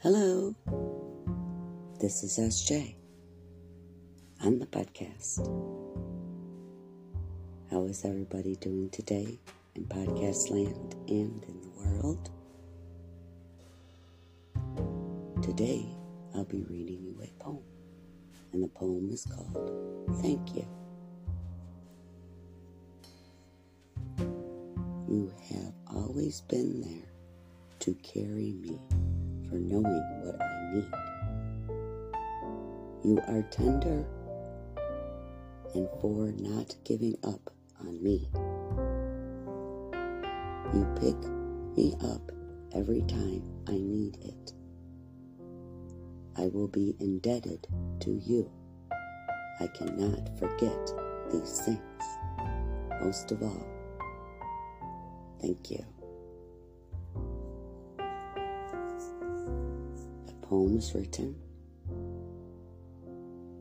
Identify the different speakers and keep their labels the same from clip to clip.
Speaker 1: Hello, this is SJ on the podcast. How is everybody doing today in podcast land and in the world? Today I'll be reading you a poem, and the poem is called Thank You. You have always been there to carry me for knowing what I need. You are tender and for not giving up on me. You pick me up every time I need it. I will be indebted to you. I cannot forget these things. Most of all, thank you. Poem is written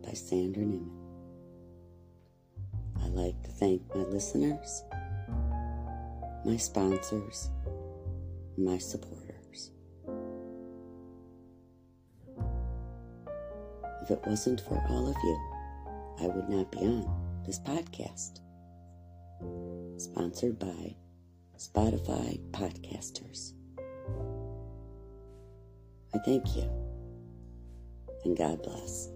Speaker 1: by Sandra Neumann. I like to thank my listeners, my sponsors, my supporters. If it wasn't for all of you, I would not be on this podcast. Sponsored by Spotify Podcasters. I thank you. And God bless.